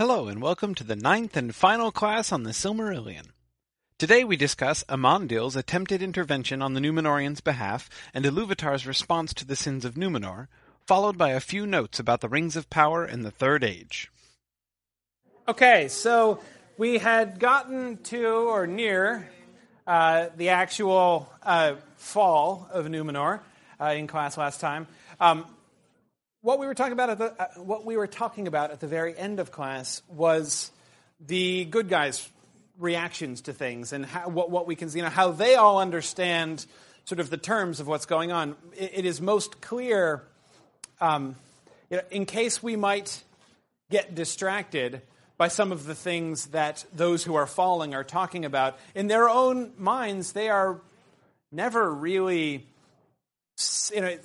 Hello, and welcome to the ninth and final class on the Silmarillion. Today we discuss Amandil's attempted intervention on the Númenóreans' behalf and Ilúvatar's response to the sins of Númenor, followed by a few notes about the Rings of Power in the Third Age. Okay, so we had gotten to or near uh, the actual uh, fall of Númenor uh, in class last time. Um, what we were talking about at the uh, what we were talking about at the very end of class was the good guys' reactions to things and how, what what we can you know, how they all understand sort of the terms of what's going on. it, it is most clear, um, you know, in case we might get distracted by some of the things that those who are falling are talking about. In their own minds, they are never really, you know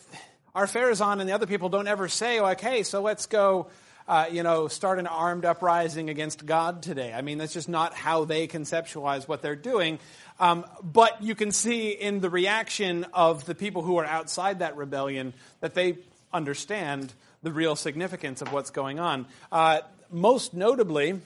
Ar-Pharazôn and the other people don't ever say, like, hey, so let's go, uh, you know, start an armed uprising against God today. I mean, that's just not how they conceptualize what they're doing. Um, but you can see in the reaction of the people who are outside that rebellion that they understand the real significance of what's going on. Uh, most notably,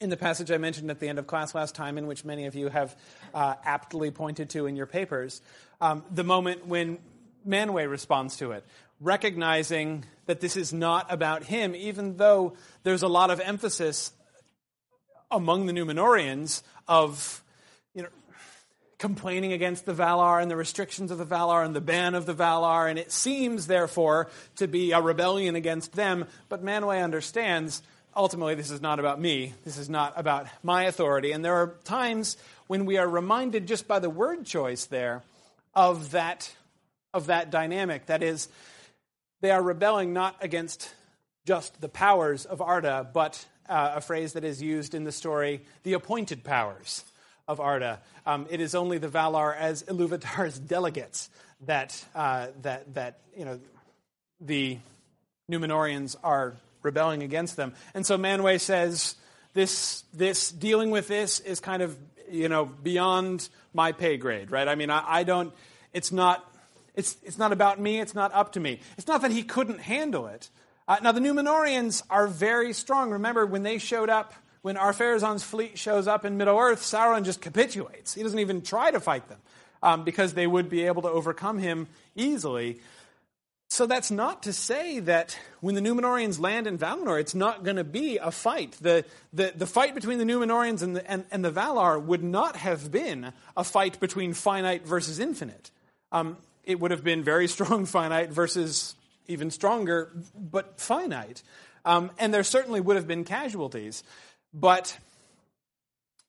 in the passage I mentioned at the end of class last time, in which many of you have uh, aptly pointed to in your papers, um, the moment when Manwë responds to it, recognizing that this is not about him, even though there's a lot of emphasis among the Númenóreans of you know, complaining against the Valar and the restrictions of the Valar and the ban of the Valar, and it seems, therefore, to be a rebellion against them. But Manwë understands ultimately this is not about me, this is not about my authority. And there are times when we are reminded just by the word choice there of that of that dynamic. That is, they are rebelling not against just the powers of Arda, but uh, a phrase that is used in the story, the appointed powers of Arda. Um, it is only the Valar as Ilúvatar's delegates that, uh, that, that you know, the Numenorians are rebelling against them. And so Manwë says, this, this, dealing with this is kind of, you know, beyond my pay grade, right? I mean, I, I don't, it's not it's, it's not about me, it's not up to me. It's not that he couldn't handle it. Uh, now, the Númenóreans are very strong. Remember, when they showed up, when Ar-Pharazôn's fleet shows up in Middle Earth, Sauron just capitulates. He doesn't even try to fight them um, because they would be able to overcome him easily. So that's not to say that when the Númenóreans land in Valinor, it's not going to be a fight. The, the, the fight between the Númenóreans and the, and, and the Valar would not have been a fight between finite versus infinite. Um, it would have been very strong finite versus even stronger, but finite. Um, and there certainly would have been casualties. But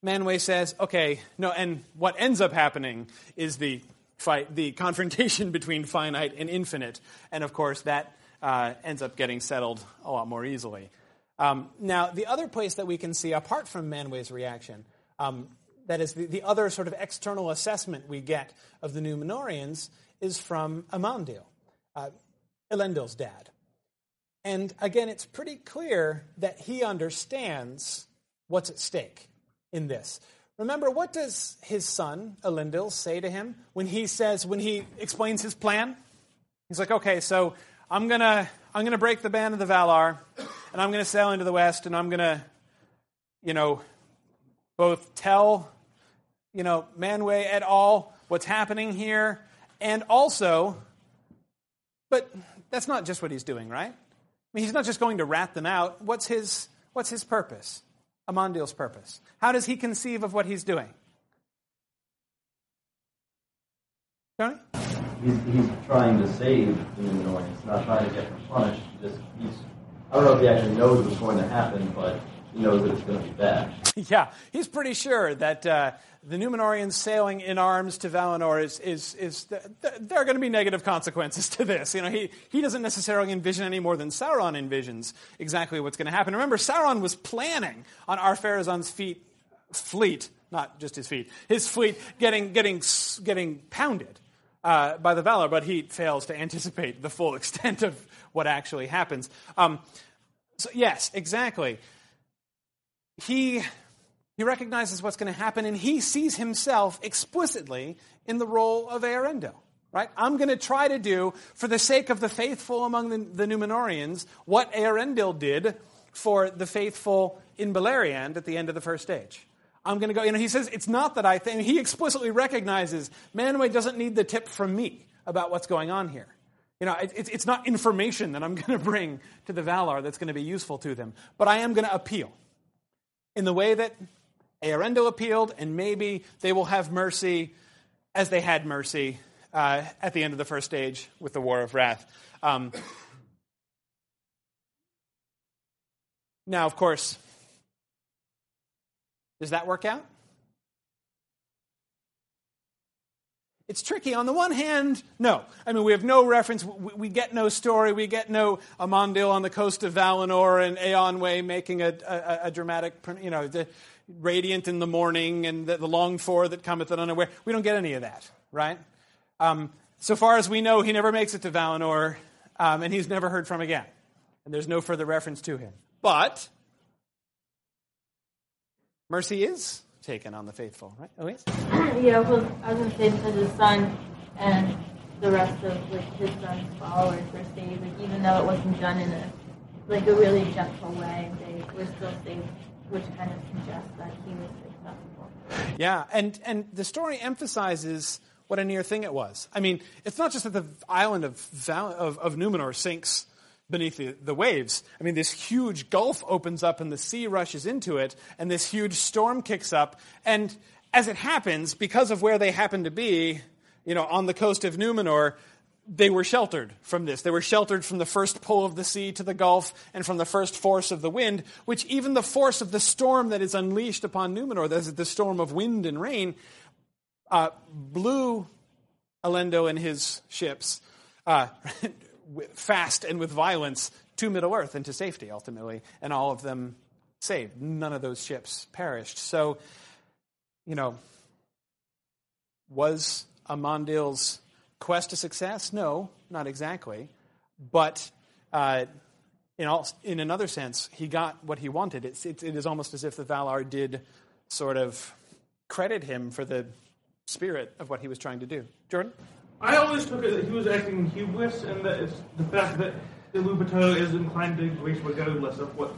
Manwë says, okay, no, and what ends up happening is the fight, the confrontation between finite and infinite. And of course, that uh, ends up getting settled a lot more easily. Um, now, the other place that we can see, apart from Manwë's reaction, um, that is the, the, other sort of external assessment we get of the Númenóreans, is from Amandil, uh, Elendil's dad. And again, it's pretty clear that he understands what's at stake in this. Remember, what does his son, Elendil, say to him when he says, when he explains his plan? He's like, okay, so I'm going to I'm to break the ban of the Valar, and I'm going to sail into the west, and I'm going to, you know, both tell, you know, Manwë et al. what's happening here, and also, but that's not just what he's doing, right? I mean, he's not just going to rat them out. What's his, what's his purpose? Amandil's purpose. How does he conceive of what he's doing? Tony? He's, he's trying to save the Númenor. He's not trying to get them punished. Just, he's, I don't know if he actually knows what's going to happen, but he knows that it's going to be bad. yeah, he's pretty sure that uh, the Númenóreans sailing in arms to Valinor is, is, is there are going to be negative consequences to this. You know, he, he doesn't necessarily envision any more than Sauron envisions exactly what's going to happen. Remember, Sauron was planning on Ar-Pharazôn's feet, fleet, not just his feet, his fleet getting, getting, getting pounded uh, by the Valar, but he fails to anticipate the full extent of what actually happens. Um, so, yes, exactly. He he recognizes what's going to happen, and he sees himself explicitly in the role of Eärendil. Right? I'm going to try to do, for the sake of the faithful among the, the Númenóreans, what Eärendil did for the faithful in Beleriand at the end of the first age. I'm going to go, you know, he says, it's not that I think, he explicitly recognizes Manwë doesn't need the tip from me about what's going on here. You know, it, it's not information that I'm going to bring to the Valar that's going to be useful to them, but I am going to appeal in the way that Eärendil appealed, and maybe they will have mercy as they had mercy uh, at the end of the first stage with the War of Wrath. Um, now, of course, does that work out? It's tricky. On the one hand, no. I mean, we have no reference. We, we get no story. We get no Amandil on the coast of Valinor and Eönwë making a, a, a dramatic, you know, the, radiant in the morning and the, the longed for that cometh unaware. We don't get any of that, right? Um, so far as we know, he never makes it to Valinor, um, and he's never heard from again. And there's no further reference to him. But mercy is taken on the faithful, right? Oh, yes? yeah, well, I was going to say because his son and the rest of like his son's followers were saved, like even though it wasn't done in a like a really gentle way, they were still saved, which kind of suggests that he was successful. Yeah, and and the story emphasizes what a near thing it was. I mean, it's not just that the island of, Val- of, of Numenor sinks beneath the, the waves. I mean, this huge gulf opens up and the sea rushes into it, and this huge storm kicks up. And as it happens, because of where they happen to be, you know, on the coast of Numenor, they were sheltered from this. They were sheltered from the first pull of the sea to the Gulf and from the first force of the wind, which even the force of the storm that is unleashed upon Numenor, that is the storm of wind and rain, uh, blew Elendil and his ships uh, fast and with violence to Middle Earth and to safety, ultimately, and all of them saved. None of those ships perished. So, you know, was Amandil's quest to success? No, not exactly. But uh, in, all, in another sense, he got what he wanted. It's, it, it is almost as if the Valar did sort of credit him for the spirit of what he was trying to do. Jordan? I always took it that he was acting hubris, and that it's the fact that Iluvatar is inclined to grace regardless of what.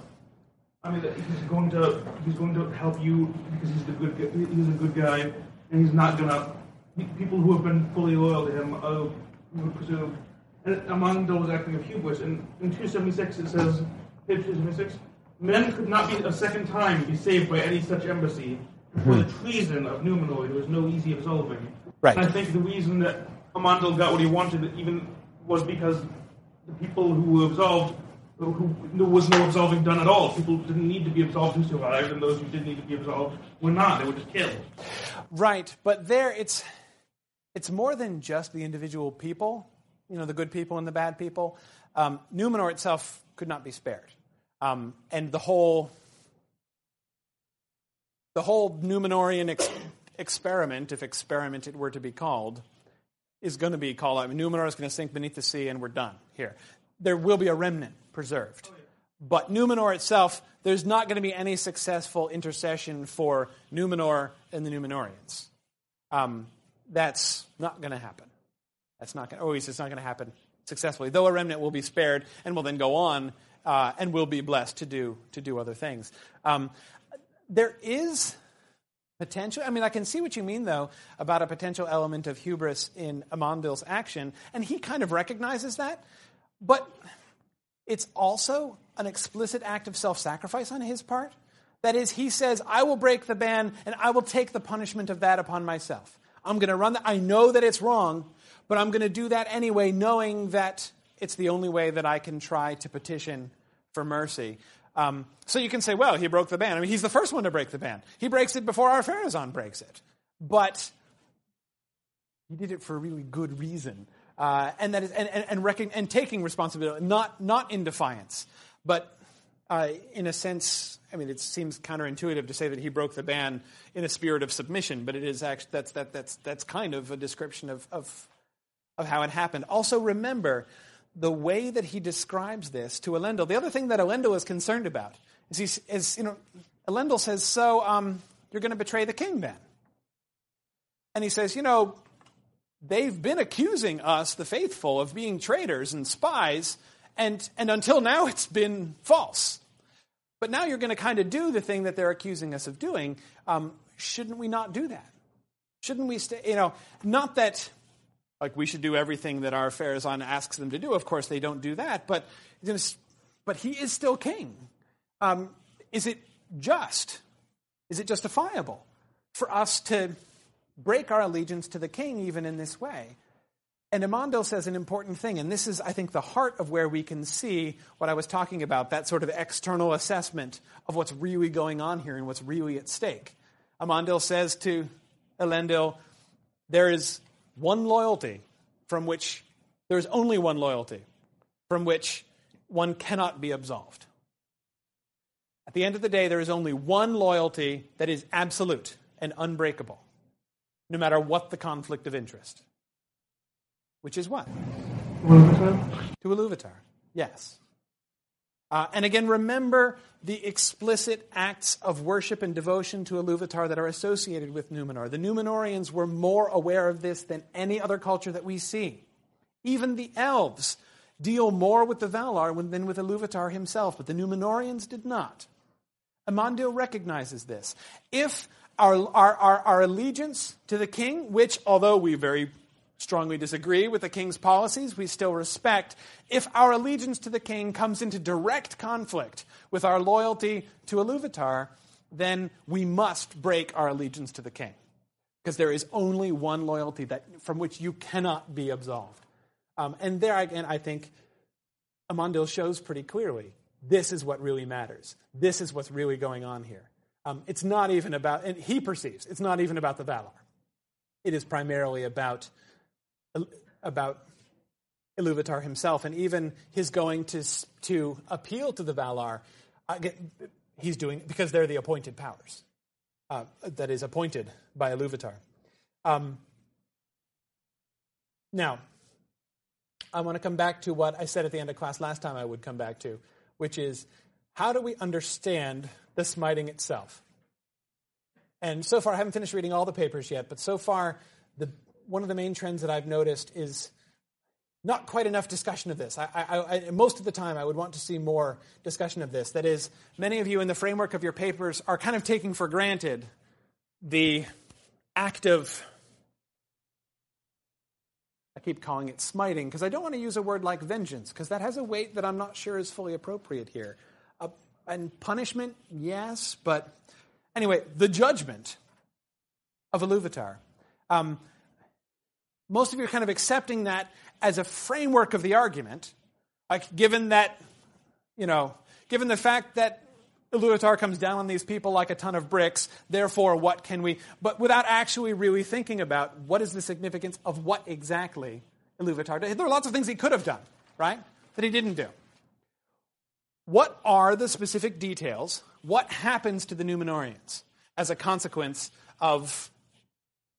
I mean, that he's going to he's going to help you because he's the good he's a good guy, and he's not gonna. People who have been fully loyal to him uh, are, would presume. And among those acting of hubris, and in 276 it says, page 276, men could not be a second time be saved by any such embassy, for the treason of Numenor was no easy absolving. Right. And I think the reason that Amandil got what he wanted even was because the people who were absolved, who there was no absolving done at all. People didn't need to be absolved who survived, and those who did need to be absolved were not. They were just killed. Right, but there it's it's more than just the individual people. You know, the good people and the bad people. Um, Numenor itself could not be spared, um, and the whole the whole Numenorian ex- experiment, if experiment it were to be called, is going to be called out. Numenor is going to sink beneath the sea, and we're done here. There will be a remnant preserved. But Numenor itself, there's not going to be any successful intercession for Numenor and the Numenorians. Um, that's not going to happen. That's not going. To, always, it's not going to happen successfully. Though a remnant will be spared and will then go on uh, and will be blessed to do to do other things. Um, there is potential. I mean, I can see what you mean, though, about a potential element of hubris in Amandil's action, and he kind of recognizes that. But it's also an explicit act of self sacrifice on his part. That is, he says, I will break the ban and I will take the punishment of that upon myself. I'm going to run that. I know that it's wrong, but I'm going to do that anyway, knowing that it's the only way that I can try to petition for mercy. Um, so you can say, well, he broke the ban. I mean, he's the first one to break the ban. He breaks it before Ar-Pharazôn breaks it. But he did it for a really good reason. Uh, and, that is, and, and, and, and, taking responsibility, not, not in defiance, but uh, in a sense, I mean, it seems counterintuitive to say that he broke the ban in a spirit of submission, but it is actually, that's, that, that's, that's kind of a description of, of, of how it happened. Also, remember, the way that he describes this to Elendil, the other thing that Elendil is concerned about is, he, is you know, Elendil says, so um, you're going to betray the king then? And he says, you know, they've been accusing us, the faithful, of being traitors and spies, and, and until now it's been false. But now you're going to kind of do the thing that they're accusing us of doing. Um, shouldn't we not do that? Shouldn't we stay, you know, not that like we should do everything that Ar-Pharazôn asks them to do. Of course, they don't do that, but, but he is still king. Um, is it just? Is it justifiable for us to break our allegiance to the king even in this way? And Amandil says an important thing, and this is, I think, the heart of where we can see what I was talking about that sort of external assessment of what's really going on here and what's really at stake. Amandil says to Elendil, there is one loyalty from which there is only one loyalty from which one cannot be absolved. At the end of the day, there is only one loyalty that is absolute and unbreakable, no matter what the conflict of interest. Which is what? To Iluvatar. Yes. Uh, and again, remember the explicit acts of worship and devotion to Iluvatar that are associated with Numenor. The Numenorians were more aware of this than any other culture that we see. Even the elves deal more with the Valar than with Iluvatar himself, but the Numenorians did not. Amandil recognizes this. If our, our, our, our allegiance to the king, which, although we very strongly disagree with the king's policies, we still respect. If our allegiance to the king comes into direct conflict with our loyalty to Iluvatar, then we must break our allegiance to the king. Because there is only one loyalty that, from which you cannot be absolved. Um, and there again, I think Amandil shows pretty clearly this is what really matters. This is what's really going on here. Um, it's not even about, and he perceives, it's not even about the Valar. It is primarily about about Iluvatar himself, and even his going to, to appeal to the Valar, he's doing because they're the appointed powers uh, that is appointed by Iluvatar. Um, now, I want to come back to what I said at the end of class last time I would come back to, which is how do we understand the smiting itself? And so far, I haven't finished reading all the papers yet, but so far, the one of the main trends that I've noticed is not quite enough discussion of this. I, I, I, most of the time, I would want to see more discussion of this. That is, many of you in the framework of your papers are kind of taking for granted the act of, I keep calling it smiting, because I don't want to use a word like vengeance, because that has a weight that I'm not sure is fully appropriate here. Uh, and punishment, yes, but anyway, the judgment of Iluvatar. Um, most of you are kind of accepting that as a framework of the argument, like given that, you know, given the fact that Iluvatar comes down on these people like a ton of bricks, therefore what can we, but without actually really thinking about what is the significance of what exactly Iluvatar did. There are lots of things he could have done, right, that he didn't do. What are the specific details? What happens to the Numenorians as a consequence of,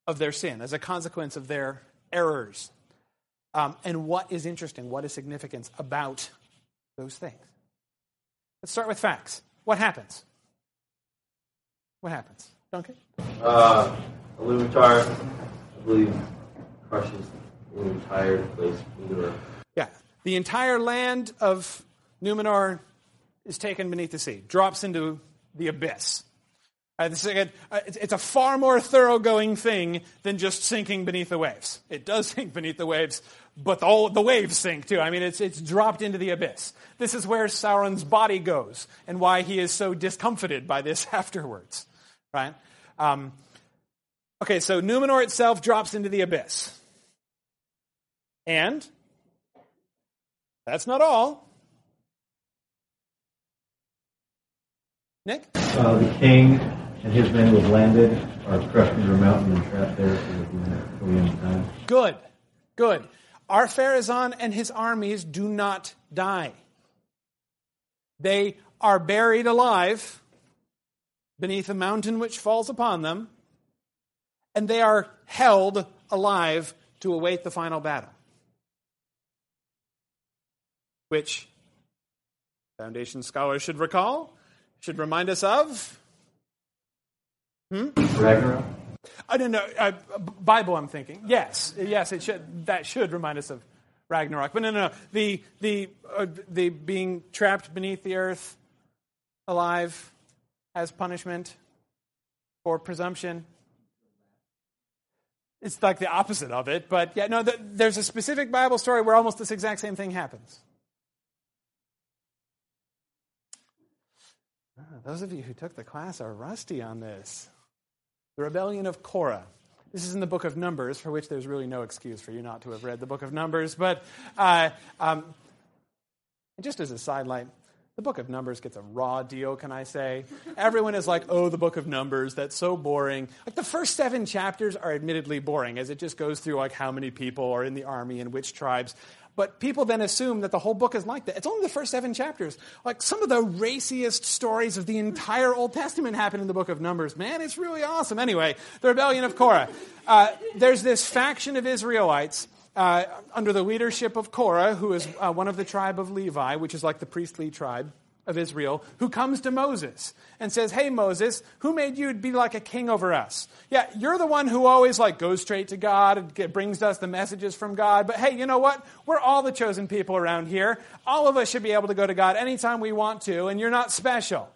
of their sin, as a consequence of their errors. Um, and what is interesting, what is significance about those things? Let's start with facts. What happens? What happens? Duncan? Uh, I believe, crushes the entire place. Yeah. The entire land of Numenor is taken beneath the sea, drops into the abyss. Uh, it's a far more thoroughgoing thing than just sinking beneath the waves. It does sink beneath the waves, but the, the waves sink too. I mean, it's, it's dropped into the abyss. This is where Sauron's body goes and why he is so discomfited by this afterwards. Right? Um, okay, so Numenor itself drops into the abyss. And that's not all. Nick? Uh, the king and his men was landed are crushed under a mountain and trapped there for the end time. Good, good. Ar-Pharazôn and his armies do not die. They are buried alive beneath a mountain which falls upon them, and they are held alive to await the final battle. Which Foundation scholars should recall, should remind us of Hmm? Ragnarok. I don't know. Uh, Bible, I'm thinking. Yes, yes, it should. That should remind us of Ragnarok. But no, no, no. The the uh, the being trapped beneath the earth. alive as punishment for presumption? It's like the opposite of it, but yeah, no, th- there's a specific Bible story where almost this exact same thing happens. Ah, those of you who took the class are rusty on this. The rebellion of Korah. This is in the book of Numbers, for which there's really no excuse for you not to have read the book of Numbers. But uh, um, just as a sidelight, the book of Numbers gets a raw deal, can I say? Everyone is like, oh, the book of Numbers, that's so boring. Like the first seven chapters are admittedly boring, as it just goes through like how many people are in the army and which tribes. But people then assume that the whole book is like that. It's only the first seven chapters. Like some of the raciest stories of the entire Old Testament happen in the book of Numbers. Man, it's really awesome. Anyway, the rebellion of Korah. Uh, there's this faction of Israelites uh, under the leadership of Korah, who is uh, one of the tribe of Levi, which is like the priestly tribe of Israel, who comes to Moses and says, Hey, Moses, who made you be like a king over us? Yeah, you're the one who always like goes straight to God and get, brings us the messages from God. But hey, you know what? We're all the chosen people around here. All of us should be able to go to God anytime we want to, and you're not special.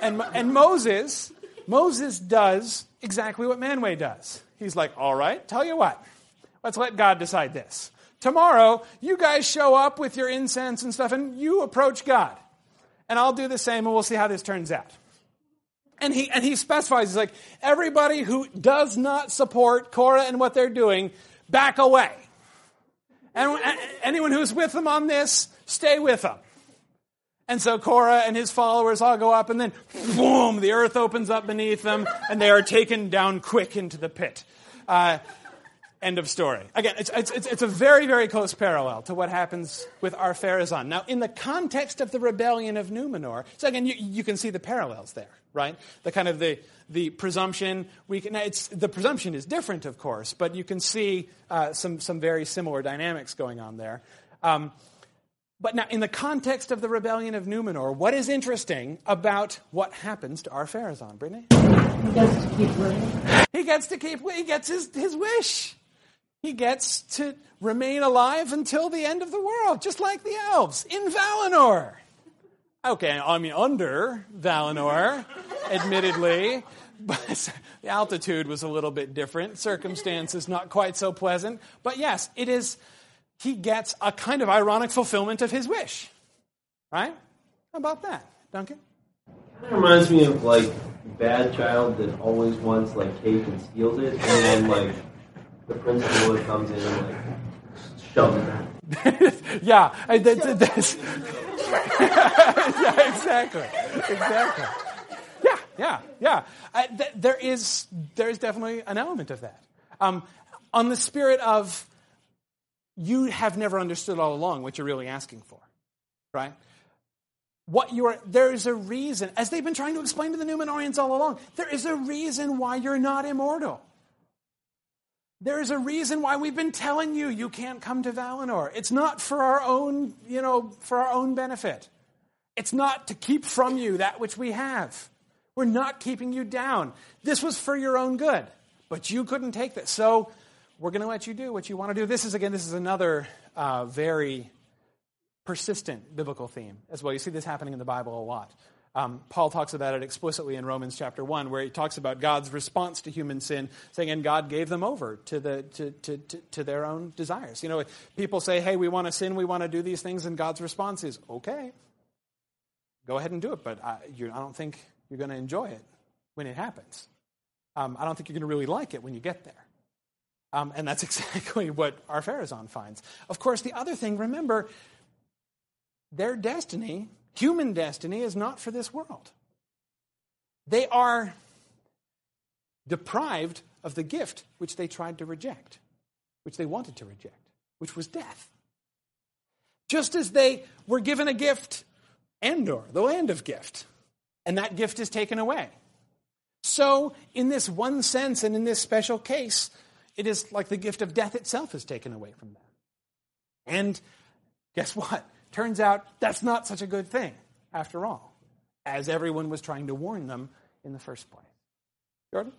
and, and Moses, Moses does exactly what Manwë does. He's like, All right, tell you what, let's let God decide this. Tomorrow, you guys show up with your incense and stuff, and you approach God and I'll do the same, and we'll see how this turns out. And he, and he specifies, he's like, everybody who does not support Korah and what they're doing, back away. And anyone who's with them on this, stay with them. And so Korah and his followers all go up, and then boom, the earth opens up beneath them, and they are taken down quick into the pit. Uh, End of story. Again, it's, it's, it's, a very, very close parallel to what happens with Ar-Pharazôn. Now, in the context of the rebellion of Numenor, so again, you, you can see the parallels there, right? The kind of the, the presumption, we can, it's, the presumption is different, of course, but you can see uh, some, some very similar dynamics going on there. Um, but now, in the context of the rebellion of Numenor, what is interesting about what happens to Ar-Pharazôn, Brittany? He gets to keep living. He gets to keep, he gets his, his wish he gets to remain alive until the end of the world, just like the elves in Valinor. Okay, I mean, under Valinor, admittedly, but the altitude was a little bit different, circumstances not quite so pleasant. But yes, it is, he gets a kind of ironic fulfillment of his wish. Right? How about that, Duncan? Of reminds me of like bad child that always wants like cake and steals it, and then like the principal comes in and like shoves it. yeah, I, that, that's, yeah, exactly, exactly. Yeah, yeah, yeah. I, th- there is there is definitely an element of that. Um, on the spirit of you have never understood all along what you're really asking for, right? What you're there is a reason, as they've been trying to explain to the Numenorians all along. There is a reason why you're not immortal. There is a reason why we've been telling you you can't come to Valinor. It's not for our own, you know, for our own benefit. It's not to keep from you that which we have. We're not keeping you down. This was for your own good, but you couldn't take this. So we're going to let you do what you want to do. This is, again, this is another uh, very persistent biblical theme as well. You see this happening in the Bible a lot. Um, Paul talks about it explicitly in Romans chapter 1, where he talks about God's response to human sin, saying, and God gave them over to, the, to, to, to, to their own desires. You know, people say, hey, we want to sin, we want to do these things, and God's response is, okay, go ahead and do it, but I, you, I don't think you're going to enjoy it when it happens. Um, I don't think you're going to really like it when you get there. Um, and that's exactly what Ar-Pharazôn finds. Of course, the other thing, remember, their destiny Human destiny is not for this world. They are deprived of the gift which they tried to reject, which they wanted to reject, which was death. Just as they were given a gift, Endor, the land of gift, and that gift is taken away. So, in this one sense and in this special case, it is like the gift of death itself is taken away from them. And guess what? Turns out that's not such a good thing, after all, as everyone was trying to warn them in the first place. Jordan?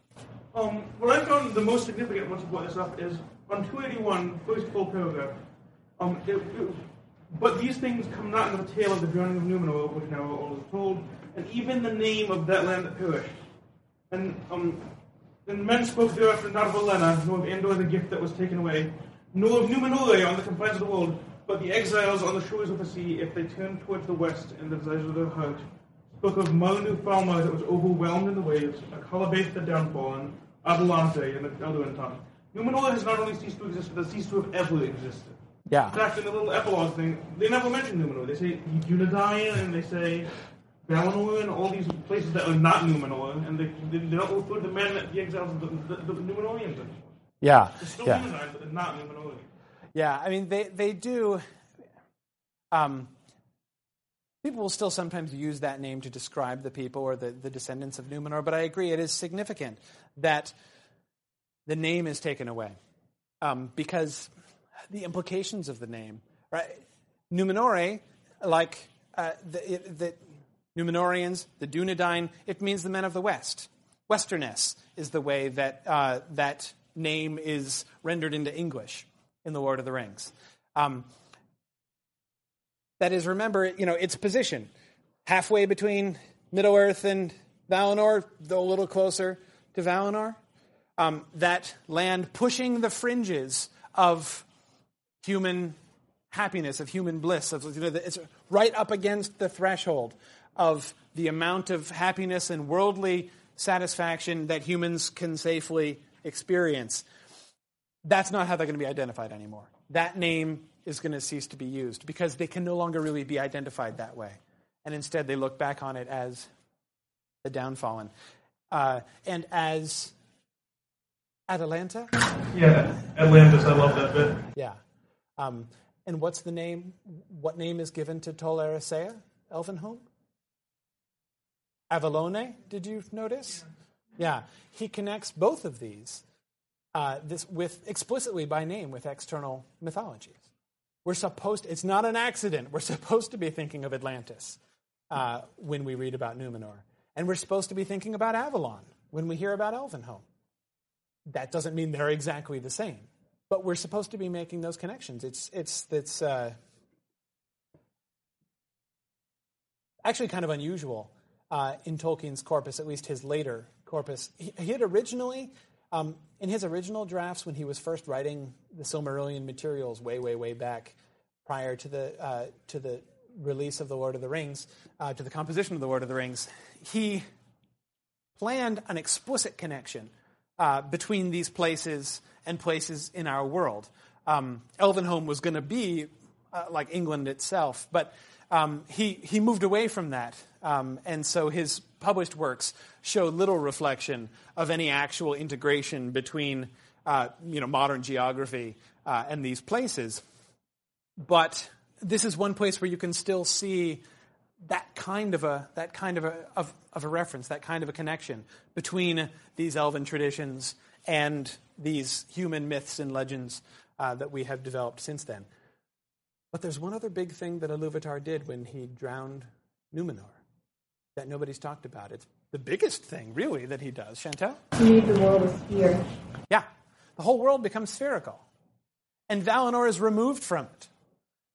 Um, what I found the most significant once you brought this up is on 281, first full paragraph. Um, it, it, but these things come not in the tale of the drowning of Numenor, which now all is told, and even the name of that land that perished. And um, men spoke the earth not of Elenna, nor of Endor the gift that was taken away, nor of Numenore on the confines of the world, but the exiles on the shores of the sea, if they turned towards the west in the desires of their heart, spoke of Mar-nu-Falmar that was overwhelmed in the waves, Akallabêth the downfallen, Atalantë in the Eldarin tongue. Numenor has not only ceased to exist, but has ceased to have ever existed. In Yeah. fact, in the little epilogue thing, they never mention Numenor. They say Dunedain and they say Valinor and all these places that are not Numenor, and they, they, they don't refer to the men, that the exiles, the, the, the Numenorians anymore. Yeah. It's still Yeah. Dunedain, but they're not Numenorian. Yeah, I mean, they, they do. Um, people will still sometimes use that name to describe the people or the, the descendants of Numenor, but I agree it is significant that the name is taken away um, because the implications of the name, right? Numenore, like uh, the, the Numenorians, the Dunedain, it means the men of the West. Westerness is the way that uh, that name is rendered into English in the Lord of the Rings. Um, that is, remember, you know, its position halfway between Middle Earth and Valinor, though a little closer to Valinor. Um, that land pushing the fringes of human happiness, of human bliss, of, you know, it's right up against the threshold of the amount of happiness and worldly satisfaction that humans can safely experience. That's not how they're going to be identified anymore. That name is going to cease to be used because they can no longer really be identified that way. And instead, they look back on it as the downfallen. Uh, and as Atalantë? Yeah, Atlantis, I love that bit. Yeah. Um, and what's the name? What name is given to Tol Eressëa, Elvenhome? Avallónë, did you notice? Yeah. He connects both of these uh, this with explicitly by name with external mythologies. We're supposed it's not an accident. We're supposed to be thinking of Atlantis uh, when we read about Numenor. And we're supposed to be thinking about Avalon when we hear about Elvenhome. That doesn't mean they're exactly the same, but we're supposed to be making those connections. It's it's it's uh, actually kind of unusual uh, in Tolkien's corpus, at least his later corpus. He, he had originally, um, in his original drafts, when he was first writing the Silmarillion materials, way way way back, prior to the uh, to the release of the Lord of the Rings, uh, to the composition of the Lord of the Rings, he planned an explicit connection uh, between these places and places in our world. Um, Elvenhome was going to be uh, like England itself, but um, he, he moved away from that. Um, and so his published works show little reflection of any actual integration between uh, you know, modern geography uh, and these places. But this is one place where you can still see that kind of a that kind of a of, of a reference, that kind of a connection between these elven traditions and these human myths and legends uh, that we have developed since then. But there's one other big thing that Iluvatar did when he drowned Numenor that nobody's talked about. It's the biggest thing, really, that he does. Chantel? He made the world a sphere. Yeah, the whole world becomes spherical, and Valinor is removed from it.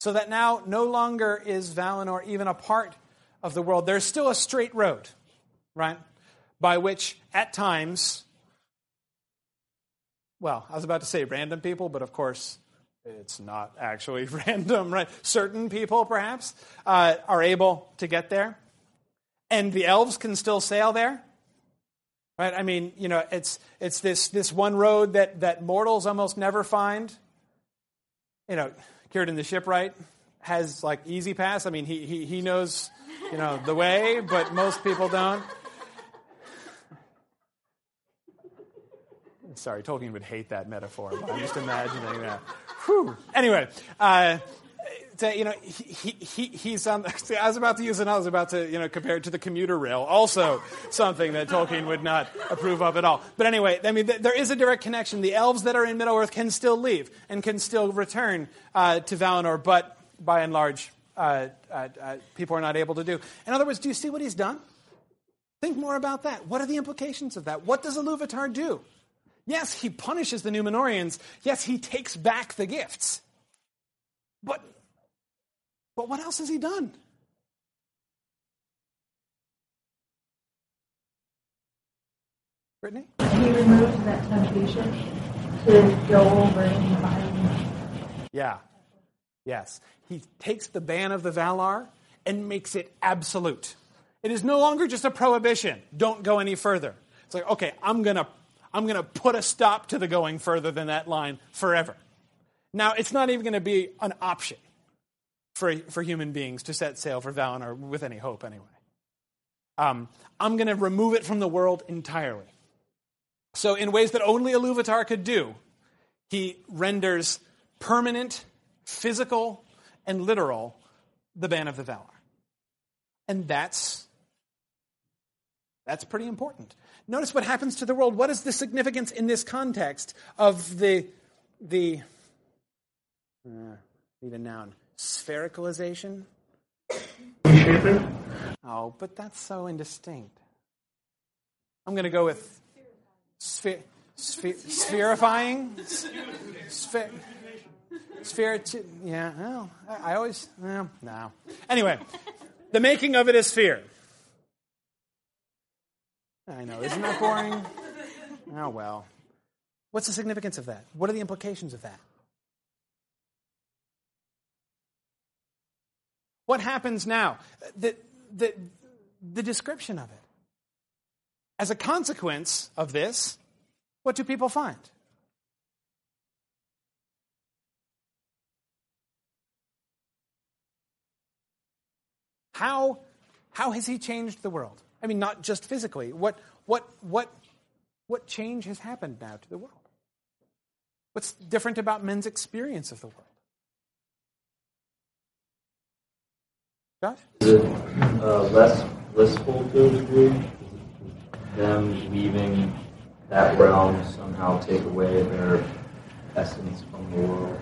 So that now no longer is Valinor even a part of the world. There's still a straight road, right? By which, at times, well, I was about to say random people, but of course, it's not actually random, right? Certain people, perhaps, uh, are able to get there. And the elves can still sail there. Right? I mean, you know, it's, it's this, this one road that, that mortals almost never find. You know, Círdan the shipwright has like easy pass. I mean, he, he, he knows, you know, the way, but most people don't. Sorry, Tolkien would hate that metaphor. I'm just imagining that. Whew. Anyway, uh, to, you know, he, he, he's on. See, I was about to use it. And I was about to, you know, compare it to the commuter rail. Also, something that Tolkien would not approve of at all. But anyway, I mean, th- there is a direct connection. The elves that are in Middle Earth can still leave and can still return uh, to Valinor, but by and large, uh, uh, uh, people are not able to do. In other words, do you see what he's done? Think more about that. What are the implications of that? What does Iluvatar do? Yes, he punishes the Numenorians. Yes, he takes back the gifts. But, but what else has he done? Brittany? He removed that temptation to go over and divide. Yeah. Yes. He takes the ban of the Valar and makes it absolute. It is no longer just a prohibition. Don't go any further. It's like, okay, I'm going to I'm going to put a stop to the going further than that line forever. Now, it's not even going to be an option for, for human beings to set sail for Valinor with any hope, anyway. Um, I'm going to remove it from the world entirely. So, in ways that only Iluvatar could do, he renders permanent, physical, and literal the ban of the Valar. And that's that's pretty important. Notice what happens to the world. What is the significance in this context of the the uh, need a noun sphericalization? Oh, but that's so indistinct. I'm going to go with sphere, sphere, spherifying. Sphere, sphere, yeah. Well, I, always well, no. Anyway, the making of it is fear. I know, isn't that boring? Oh well. What's the significance of that? What are the implications of that? What happens now? The, the, the description of it. As a consequence of this, what do people find? How, how has he changed the world? I mean, not just physically. What, what, what, what change has happened now to the world? What's different about men's experience of the world? Josh? Is it uh, less blissful to a degree? Them leaving that realm somehow take away their essence from the world?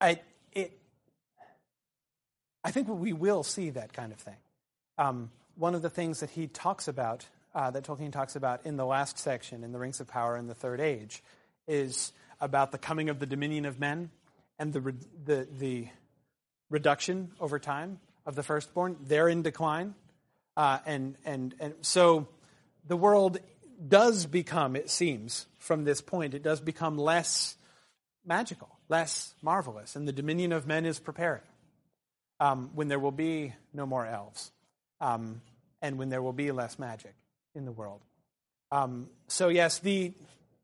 I, it, I think we will see that kind of thing. Um, one of the things that he talks about, uh, that Tolkien talks about in the last section, in the Rings of Power in the Third Age, is about the coming of the dominion of men and the, re- the, the reduction over time of the firstborn. They're in decline. Uh, and, and, and so the world does become, it seems, from this point, it does become less magical, less marvelous, and the dominion of men is preparing um, when there will be no more elves um, and when there will be less magic in the world. Um, so, yes, the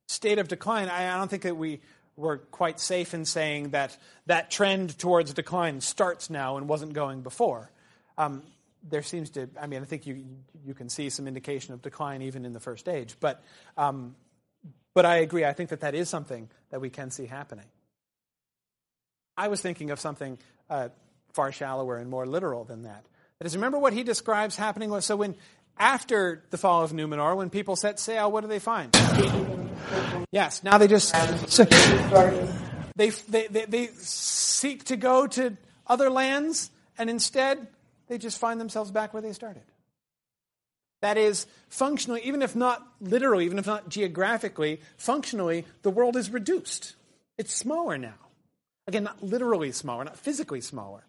state of decline, I, I don't think that we were quite safe in saying that that trend towards decline starts now and wasn't going before. Um, there seems to, I mean, I think you, you can see some indication of decline even in the first age. But, um, but I agree. I think that that is something that we can see happening. I was thinking of something uh, far shallower and more literal than that. That is, remember what he describes happening so when after the fall of Numenor, when people set sail, what do they find? Yes, now they just they, they, they, they seek to go to other lands, and instead they just find themselves back where they started. That is, functionally, even if not literally, even if not geographically, functionally, the world is reduced. It's smaller now. Again, not literally smaller, not physically smaller,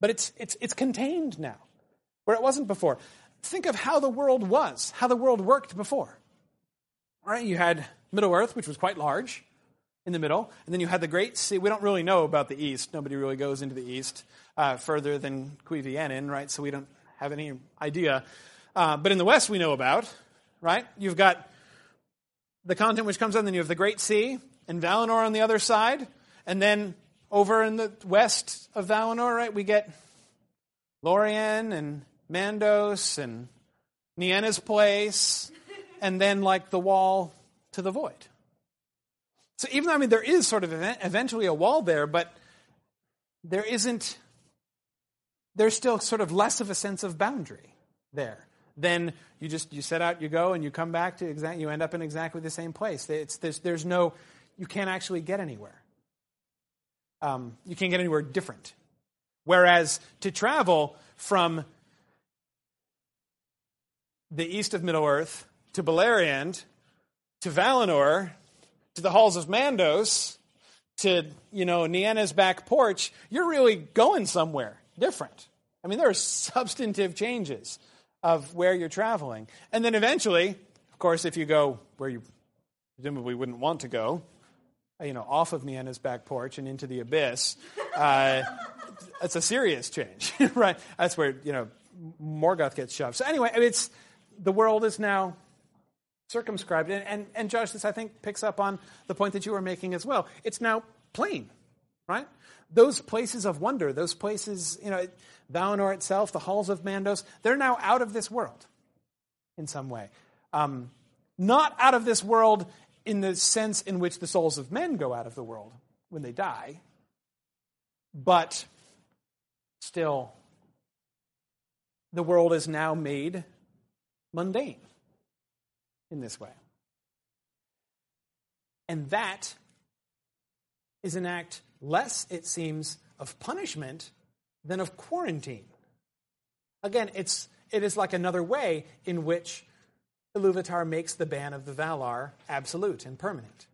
but it's, it's, it's contained now, where it wasn't before. Think of how the world was, how the world worked before. Right, you had Middle Earth, which was quite large in the middle, and then you had the Great Sea. We don't really know about the East. Nobody really goes into the East uh, further than Cuiviénen, right? So we don't have any idea. Uh, but in the West, we know about, right? You've got the continent which comes in, then you have the Great Sea and Valinor on the other side, and then over in the west of Valinor, right, we get Lorien and Mandos and Nienna's place, and then like the wall to the void. So even though I mean there is sort of eventually a wall there, but there isn't. There's still sort of less of a sense of boundary there. Then you just you set out, you go, and you come back to exact. You end up in exactly the same place. It's, there's, there's no. You can't actually get anywhere. Um, you can't get anywhere different. Whereas to travel from the east of Middle Earth to Beleriand to Valinor to the halls of Mandos to you know Nienna's back porch, you're really going somewhere different. I mean, there are substantive changes of where you're traveling, and then eventually, of course, if you go where you presumably wouldn't want to go, you know, off of Nienna's back porch and into the abyss, uh, it's a serious change, right? That's where you know Morgoth gets shoved. So anyway, it's the world is now circumscribed, and, and and Josh, this I think picks up on the point that you were making as well. It's now plain, right? Those places of wonder, those places, you know, Valinor itself, the halls of Mandos, they're now out of this world in some way. Um, not out of this world in the sense in which the souls of men go out of the world when they die, but still, the world is now made mundane in this way. And that is an act less, it seems, of punishment than of quarantine. Again, it's, it is like another way in which Iluvatar makes the ban of the Valar absolute and permanent.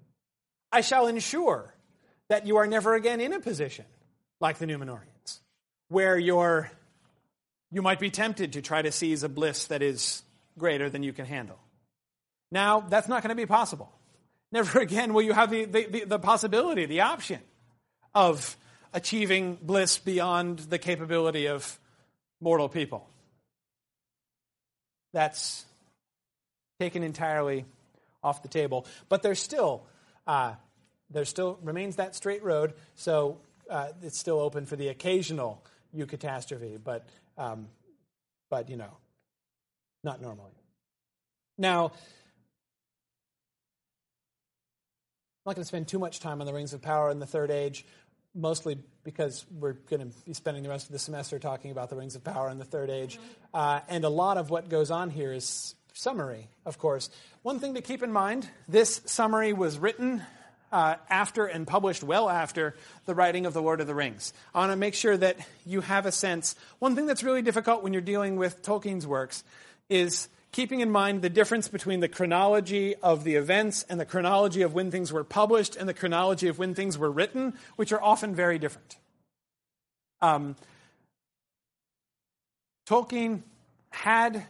I shall ensure that you are never again in a position like the Numenorians, where you're, you might be tempted to try to seize a bliss that is greater than you can handle. Now, that's not going to be possible. Never again will you have the, the, the, possibility, the option of achieving bliss beyond the capability of mortal people. That's taken entirely off the table. But there's still, uh, there still remains that straight road, so uh, it's still open for the occasional eucatastrophe, but, um, but you know, not normally. Now, I'm not going to spend too much time on the Rings of Power in the Third Age, mostly because we're going to be spending the rest of the semester talking about the Rings of Power in the Third Age. Uh, and a lot of what goes on here is summary, of course. One thing to keep in mind this summary was written uh, after and published well after the writing of The Lord of the Rings. I want to make sure that you have a sense. One thing that's really difficult when you're dealing with Tolkien's works is keeping in mind the difference between the chronology of the events and the chronology of when things were published and the chronology of when things were written, which are often very different. Um, Tolkien had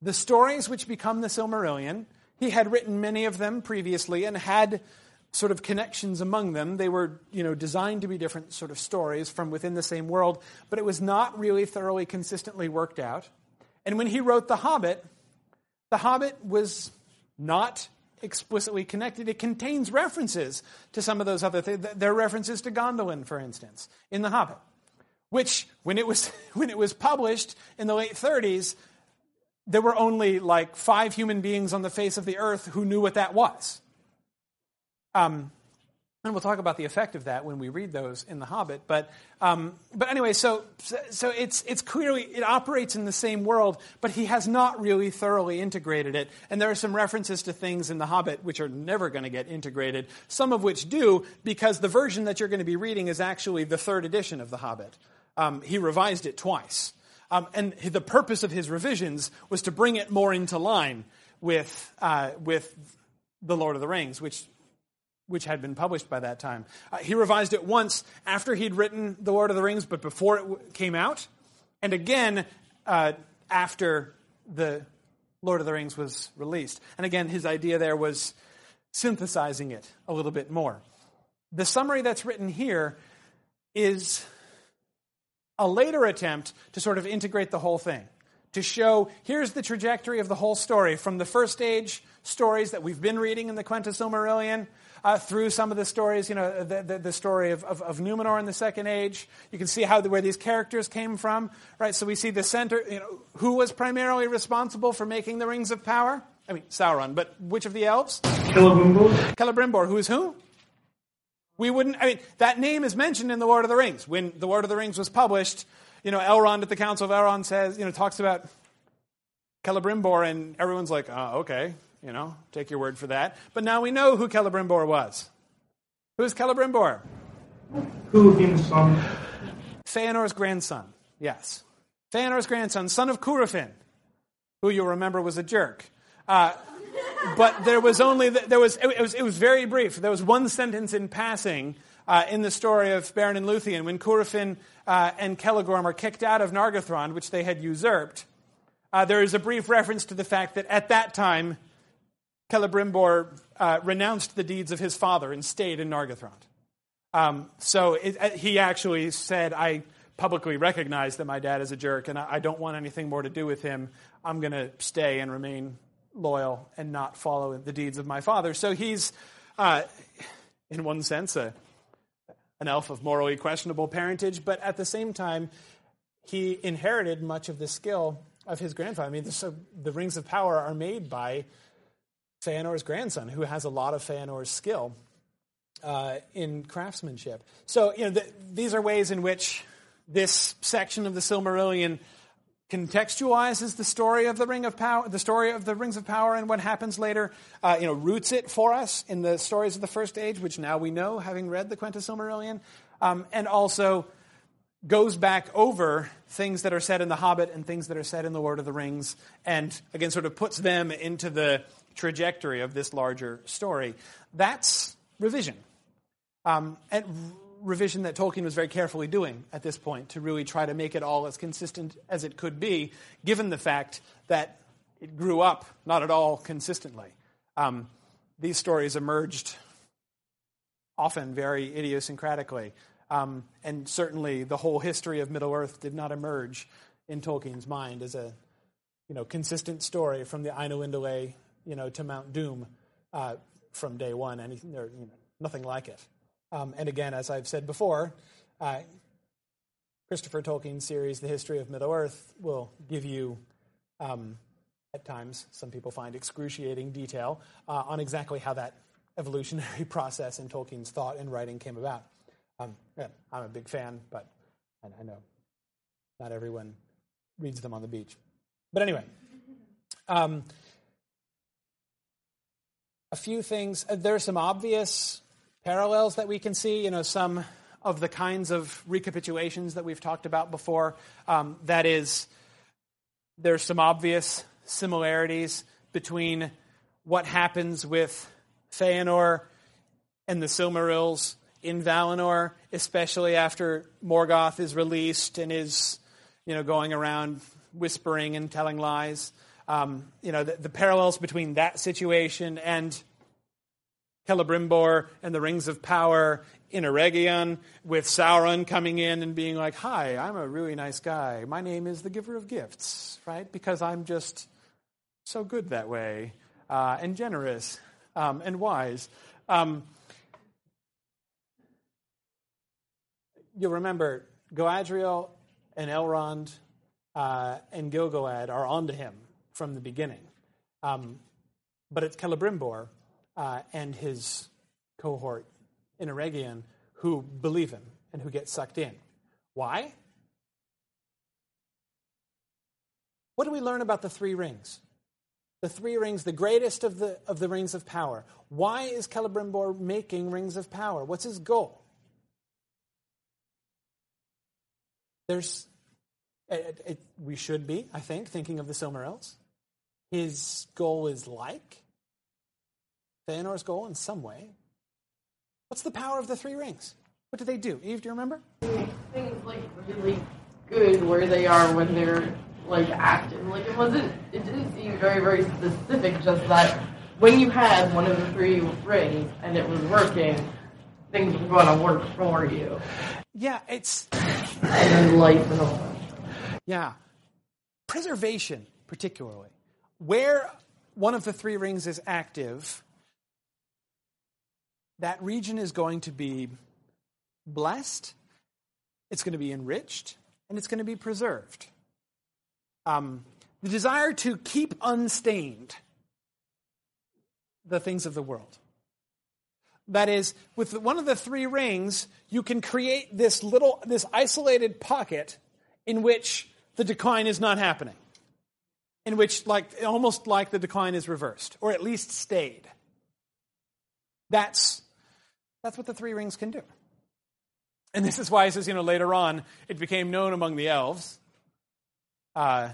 the stories which become the Silmarillion, he had written many of them previously and had sort of connections among them. They were, you know, designed to be different sort of stories from within the same world, but it was not really thoroughly consistently worked out. And when he wrote The Hobbit, The Hobbit was not explicitly connected. It contains references to some of those other things. There are references to Gondolin, for instance, in The Hobbit, which, when it was, when it was published in the late 30s, there were only like five human beings on the face of the earth who knew what that was. Um, and we'll talk about the effect of that when we read those in The Hobbit. But, um, but anyway, so, so it's, it's clearly, it operates in the same world, but he has not really thoroughly integrated it. And there are some references to things in The Hobbit which are never going to get integrated, some of which do, because the version that you're going to be reading is actually the third edition of The Hobbit. Um, he revised it twice. Um, and the purpose of his revisions was to bring it more into line with, uh, with The Lord of the Rings, which, which had been published by that time. Uh, he revised it once after he'd written The Lord of the Rings, but before it w- came out, and again uh, after The Lord of the Rings was released. And again, his idea there was synthesizing it a little bit more. The summary that's written here is a later attempt to sort of integrate the whole thing, to show here's the trajectory of the whole story from the first age stories that we've been reading in the Quenta Silmarillion uh, through some of the stories, you know, the, the, the story of, of, of, Numenor in the Second Age. You can see how where these characters came from, right? So we see the center, you know, who was primarily responsible for making the Rings of Power? I mean, Sauron, but which of the elves? Celebrimbor. Celebrimbor, who is who? We wouldn't, I mean, that name is mentioned in The Lord of the Rings. When The Lord of the Rings was published, you know, Elrond at the Council of Elrond says, you know, talks about Celebrimbor, and everyone's like, oh, okay, you know, take your word for that. But now we know who Celebrimbor was. Who's Celebrimbor? Curufin's son. Feanor's grandson, yes. Feanor's grandson, son of Curufin, who you'll remember was a jerk. Uh, but there was only there was it, was it was very brief. There was one sentence in passing uh, in the story of Beren and Luthien when Curufin uh, and Celegorm are kicked out of Nargothrond, which they had usurped. Uh, there is a brief reference to the fact that at that time Celebrimbor uh, renounced the deeds of his father and stayed in Nargothrond. Um, so it, uh, he actually said, I publicly recognize that my dad is a jerk and I, I don't want anything more to do with him. I'm going to stay and remain loyal and not follow the deeds of my father. So he's, uh, in one sense, a, an elf of morally questionable parentage, but at the same time, he inherited much of the skill of his grandfather. I mean, so the rings of power are made by Feanor's grandson, who has a lot of Feanor's skill uh, in craftsmanship. So, you know, the, these are ways in which this section of the Silmarillion contextualizes the story of the ring of power, the story of the rings of power, and what happens later. Uh, you know, roots it for us in the stories of the First Age, which now we know, having read the Quenta Silmarillion, um, and also goes back over things that are said in The Hobbit and things that are said in The Lord of the Rings, and again, sort of puts them into the trajectory of this larger story. That's revision. Um, and revision that Tolkien was very carefully doing at this point to really try to make it all as consistent as it could be, given the fact that it grew up not at all consistently. Um, these stories emerged often very idiosyncratically. Um, and certainly the whole history of Middle Earth did not emerge in Tolkien's mind as a you know, consistent story from the Ainulindalë you know, to Mount Doom uh, from day one. Anything, or, you know, nothing like it. Um, and again, as I've said before, uh, Christopher Tolkien's series, The History of Middle Earth, will give you, um, at times, some people find excruciating detail uh, on exactly how that evolutionary process in Tolkien's thought and writing came about. Um, yeah, I'm a big fan, but I know not everyone reads them on the beach. But anyway, um, a few things. Uh, there are some obvious parallels that we can see. You know, some of the kinds of recapitulations that we've talked about before. Um, that is, there's some obvious similarities between what happens with Feanor and the Silmarils in Valinor, especially after Morgoth is released and is, you know, going around whispering and telling lies. Um, you know, the, the parallels between that situation and Celebrimbor and the Rings of Power in Eregion, with Sauron coming in and being like, Hi, I'm a really nice guy. My name is the Giver of Gifts, right? Because I'm just so good that way, uh, and generous, um, and wise. Um, you'll remember Galadriel and Elrond uh, and Gil-galad are onto him from the beginning. Um, but it's Celebrimbor uh, and his cohort in Eregion who believe him and who get sucked in. Why? What do we learn about the three rings? The three rings, the greatest of the, of the rings of power. Why is Celebrimbor making rings of power? What's his goal? There's, it, it, we should be, I think, thinking of the Silmarils. His goal is like Feanor's goal in some way. What's the power of the three rings? What do they do? Eve, do you remember? Things like really good where they are when they're like active. Like it wasn't. It didn't seem very very specific. Just that when you had one of the three rings and it was working, things were going to work for you. Yeah, it's and life and all. Yeah, preservation particularly, where one of the three rings is active that region is going to be blessed, it's going to be enriched, and it's going to be preserved. Um, the desire to keep unstained the things of the world. That is, with one of the three rings, you can create this little, this isolated pocket in which the decline is not happening. In which, like, almost like the decline is reversed, or at least stayed. That's that's what the three rings can do. And this is why he says, you know, later on, it became known among the elves uh,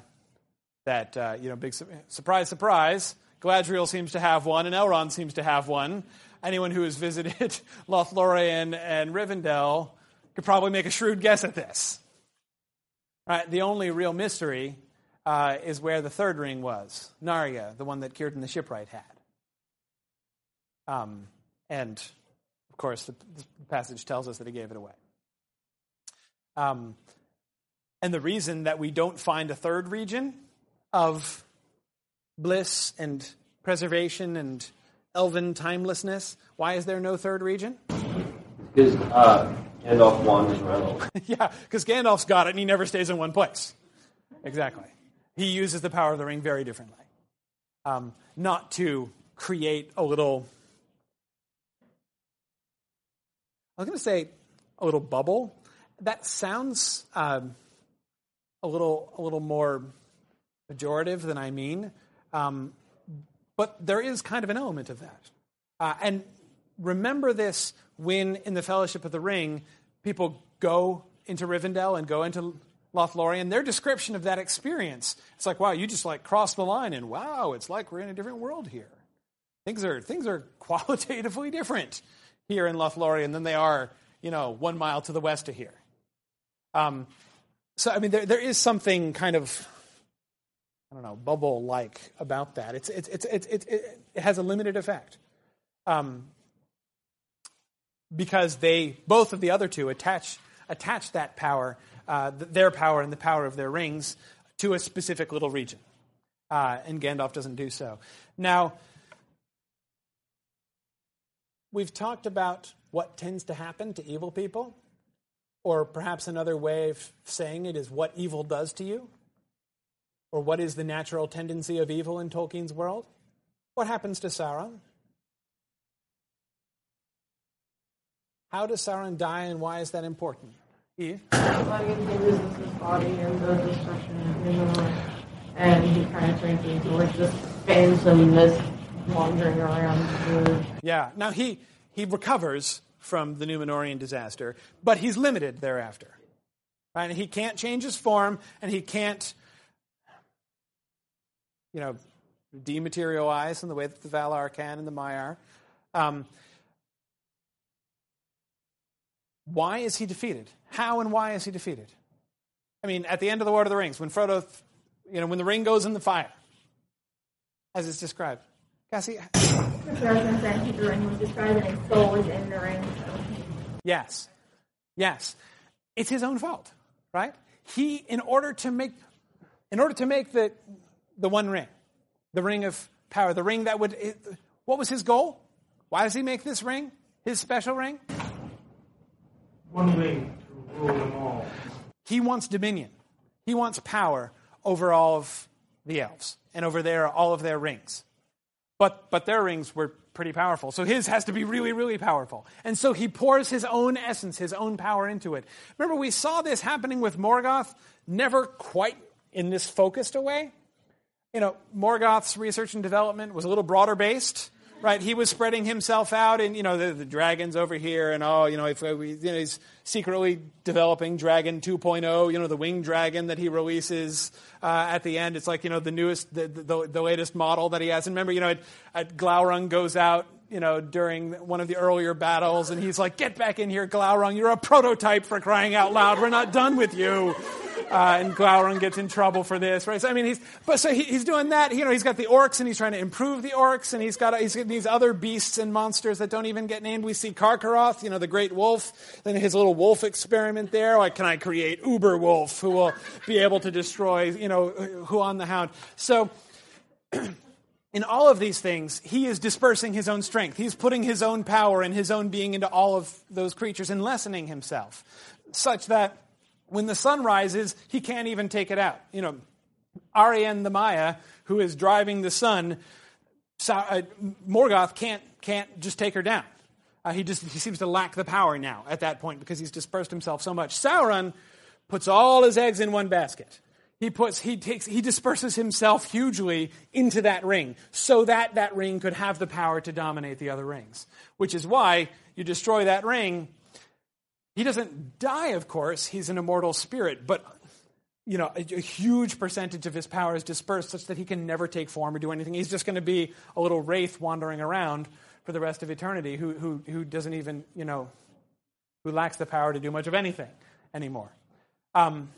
that, uh, you know, big su- surprise, surprise, Galadriel seems to have one and Elrond seems to have one. Anyone who has visited Lothlorien and Rivendell could probably make a shrewd guess at this. Right? The only real mystery uh, is where the third ring was, Narya, the one that Círdan the shipwright had. Um, and of course, the, the, passage tells us that he gave it away. Um, and the reason that we don't find a third region of bliss and preservation and elven timelessness, why is there no third region? Because uh, Gandalf wanders around. yeah, because Gandalf's got it and he never stays in one place. Exactly. He uses the power of the ring very differently. Um, not to create a little, I was going to say a little bubble. That sounds um, a little a little more pejorative than I mean, um, but there is kind of an element of that. Uh, and remember this when in the Fellowship of the Ring, people go into Rivendell and go into Lothlorien, their description of that experience, it's like, wow, you just like crossed the line and wow, it's like we're in a different world here. Things are, things are qualitatively different here in Lothlorien than they are, you know, one mile to the west of here. Um, so, I mean, there, there is something kind of, I don't know, bubble like about that. It's, it's, it's, it's, it, it has a limited effect. Um, because they, both of the other two, attach, attach that power uh, their power and the power of their rings to a specific little region. Uh, and Gandalf doesn't do so. Now, we've talked about what tends to happen to evil people, or perhaps another way of saying it is what evil does to you, or what is the natural tendency of evil in Tolkien's world. What happens to Sauron? How does Sauron die, and why is that important? Eve? Like he loses his body and the destruction and he kind of turns into like this phantom mist wandering around. Yeah. Now he he recovers from the Numenorian disaster, but he's limited thereafter. Right? And he can't change his form, and he can't, you know, dematerialize in the way that the Valar can and the Maiar. Um, why is he defeated? How and why is he defeated? I mean, at the end of the Lord of the Rings, when Frodo, you know, when the ring goes in the fire, as it's described. Cassie? The ring was described and his soul was in the ring. Yes. Yes. It's his own fault, right? He, in order to make, in order to make the, the one ring, the ring of power, the ring that would, what was his goal? Why does he make this ring? His special ring? One ring to rule them all. He wants dominion. He wants power over all of the elves and over their all of their rings. But but their rings were pretty powerful. So his has to be really, really powerful. And so he pours his own essence, his own power into it. Remember, we saw this happening with Morgoth, never quite in this focused a way. You know, Morgoth's research and development was a little broader based right? He was spreading himself out, and you know the, the dragons over here, and oh, you know, if we, you know, he's secretly developing Dragon 2.0. You know, the winged dragon that he releases uh, at the end. It's like you know the newest, the, the, the latest model that he has. And remember, you know, at, at Glaurung goes out you know, during one of the earlier battles, and he's like, "Get back in here, Glaurung! You're a prototype for crying out loud. We're not done with you." Uh, and Glaurung gets in trouble for this, right? So I mean, he's but so he, he's doing that. You know, he's got the orcs, and he's trying to improve the orcs, and he's got he's got these other beasts and monsters that don't even get named. We see Carcharoth, you know, the great wolf. Then his little wolf experiment there. Like, can I create Uber Wolf, who will be able to destroy, you know, Huan the Hound? So. in all of these things, he is dispersing his own strength. He's putting his own power and his own being into all of those creatures and lessening himself, such that when the sun rises, he can't even take it out. You know, Arien the Maia, who is driving the sun, uh, Morgoth can't, can't just take her down. Uh, he just he seems to lack the power now at that point because he's dispersed himself so much. Sauron puts all his eggs in one basket. He puts he takes he disperses himself hugely into that ring so that that ring could have the power to dominate the other rings. Which is why you destroy that ring he doesn't die, of course, he's an immortal spirit, but you know, a, a, huge percentage of his power is dispersed such that he can never take form or do anything. He's just going to be a little wraith wandering around for the rest of eternity who, who, who doesn't even, you know, who lacks the power to do much of anything anymore. Um,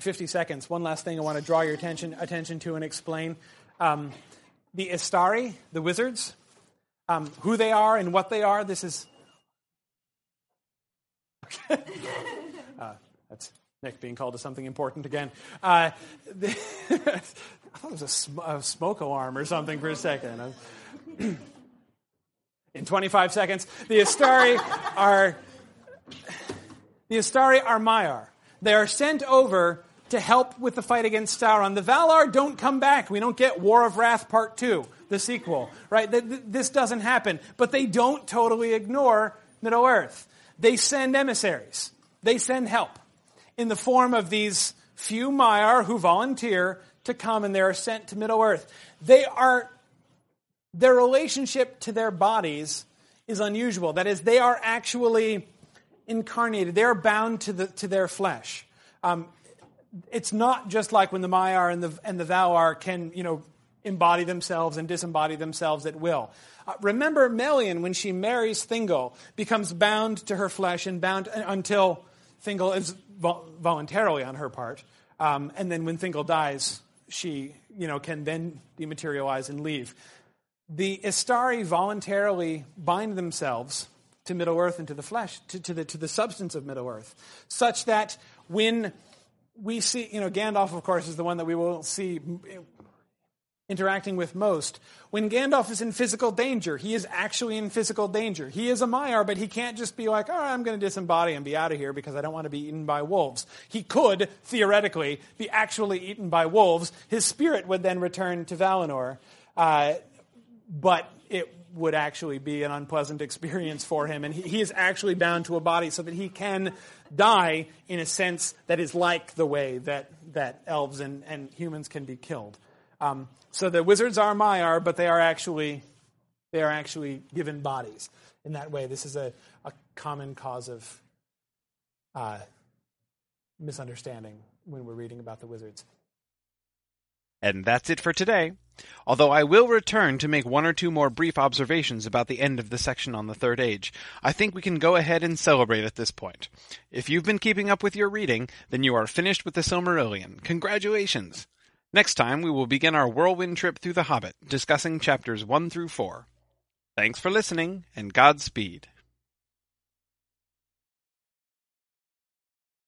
50 seconds. One last thing I want to draw your attention, attention to and explain. Um, the Istari, the wizards, um, who they are and what they are. This is. uh, that's Nick being called to something important again. Uh, the I thought it was a, sm- a, smoke alarm or something for a second. In 25 seconds, the Istari are the Istari are Maiar. They are sent over to help with the fight against Sauron. The Valar don't come back. We don't get War of Wrath Part 2, the sequel, right? This doesn't happen. But they don't totally ignore Middle Earth. They send emissaries. They send help in the form of these few Maiar who volunteer to come and they are sent to Middle Earth. They are, their relationship to their bodies is unusual. That is, they are actually incarnated. They are bound to, the, to their flesh. Um, it's not just like when the Maiar and the, and the can, you know, embody themselves and disembody themselves at will. Uh, remember Melian, when she marries Thingol, becomes bound to her flesh and bound uh, until Thingol is vo- voluntarily on her part. Um, and then when Thingol dies, she, you know, can then dematerialize and leave. The Istari voluntarily bind themselves to Middle Earth and to the flesh, to, to, the, to the substance of Middle Earth, such that when we see, you know, Gandalf, of course, is the one that we will see interacting with most. When Gandalf is in physical danger, he is actually in physical danger. He is a Maiar, but he can't just be like, all right, I'm going to disembody and be out of here because I don't want to be eaten by wolves. He could, theoretically, be actually eaten by wolves. His spirit would then return to Valinor, uh, but it would actually be an unpleasant experience for him. And he, he is actually bound to a body so that he can die in a sense that is like the way that, that elves and, and humans can be killed. Um, so the wizards are Maiar, but they are actually they are actually given bodies. In that way, this is a, a common cause of uh, misunderstanding when we're reading about the wizards. And that's it for today. Although I will return to make one or two more brief observations about the end of the section on the Third Age, I think we can go ahead and celebrate at this point. If you've been keeping up with your reading, then you are finished with the Silmarillion. Congratulations! Next time, we will begin our whirlwind trip through The Hobbit, discussing chapters 1 through 4. Thanks for listening, and Godspeed.